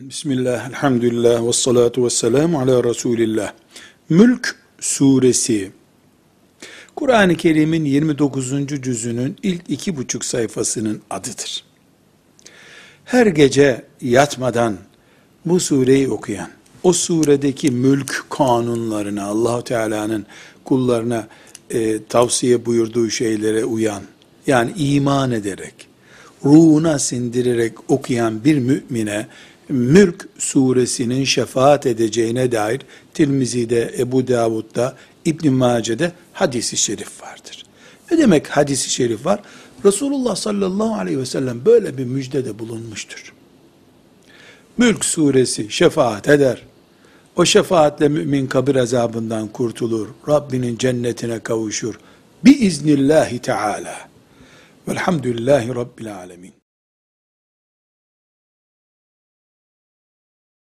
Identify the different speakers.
Speaker 1: Bismillah, elhamdülillah, ve salatu ve selamu ala Resulillah. Mülk suresi, Kur'an-ı Kerim'in 29. cüzünün ilk iki buçuk sayfasının adıdır. Her gece yatmadan bu sureyi okuyan, o suredeki mülk kanunlarına, Allahu Teala'nın kullarına e, tavsiye buyurduğu şeylere uyan, yani iman ederek, ruhuna sindirerek okuyan bir mümine, Mülk suresinin şefaat edeceğine dair Tirmizi'de, Ebu Davud'da, İbn Mace'de hadisi şerif vardır. Ne demek hadisi şerif var? Resulullah sallallahu aleyhi ve sellem böyle bir müjdede bulunmuştur. Mülk suresi şefaat eder. O şefaatle mümin kabir azabından kurtulur. Rabbinin cennetine kavuşur. Biiznillahi teala. Velhamdülillahi Rabbil alemin.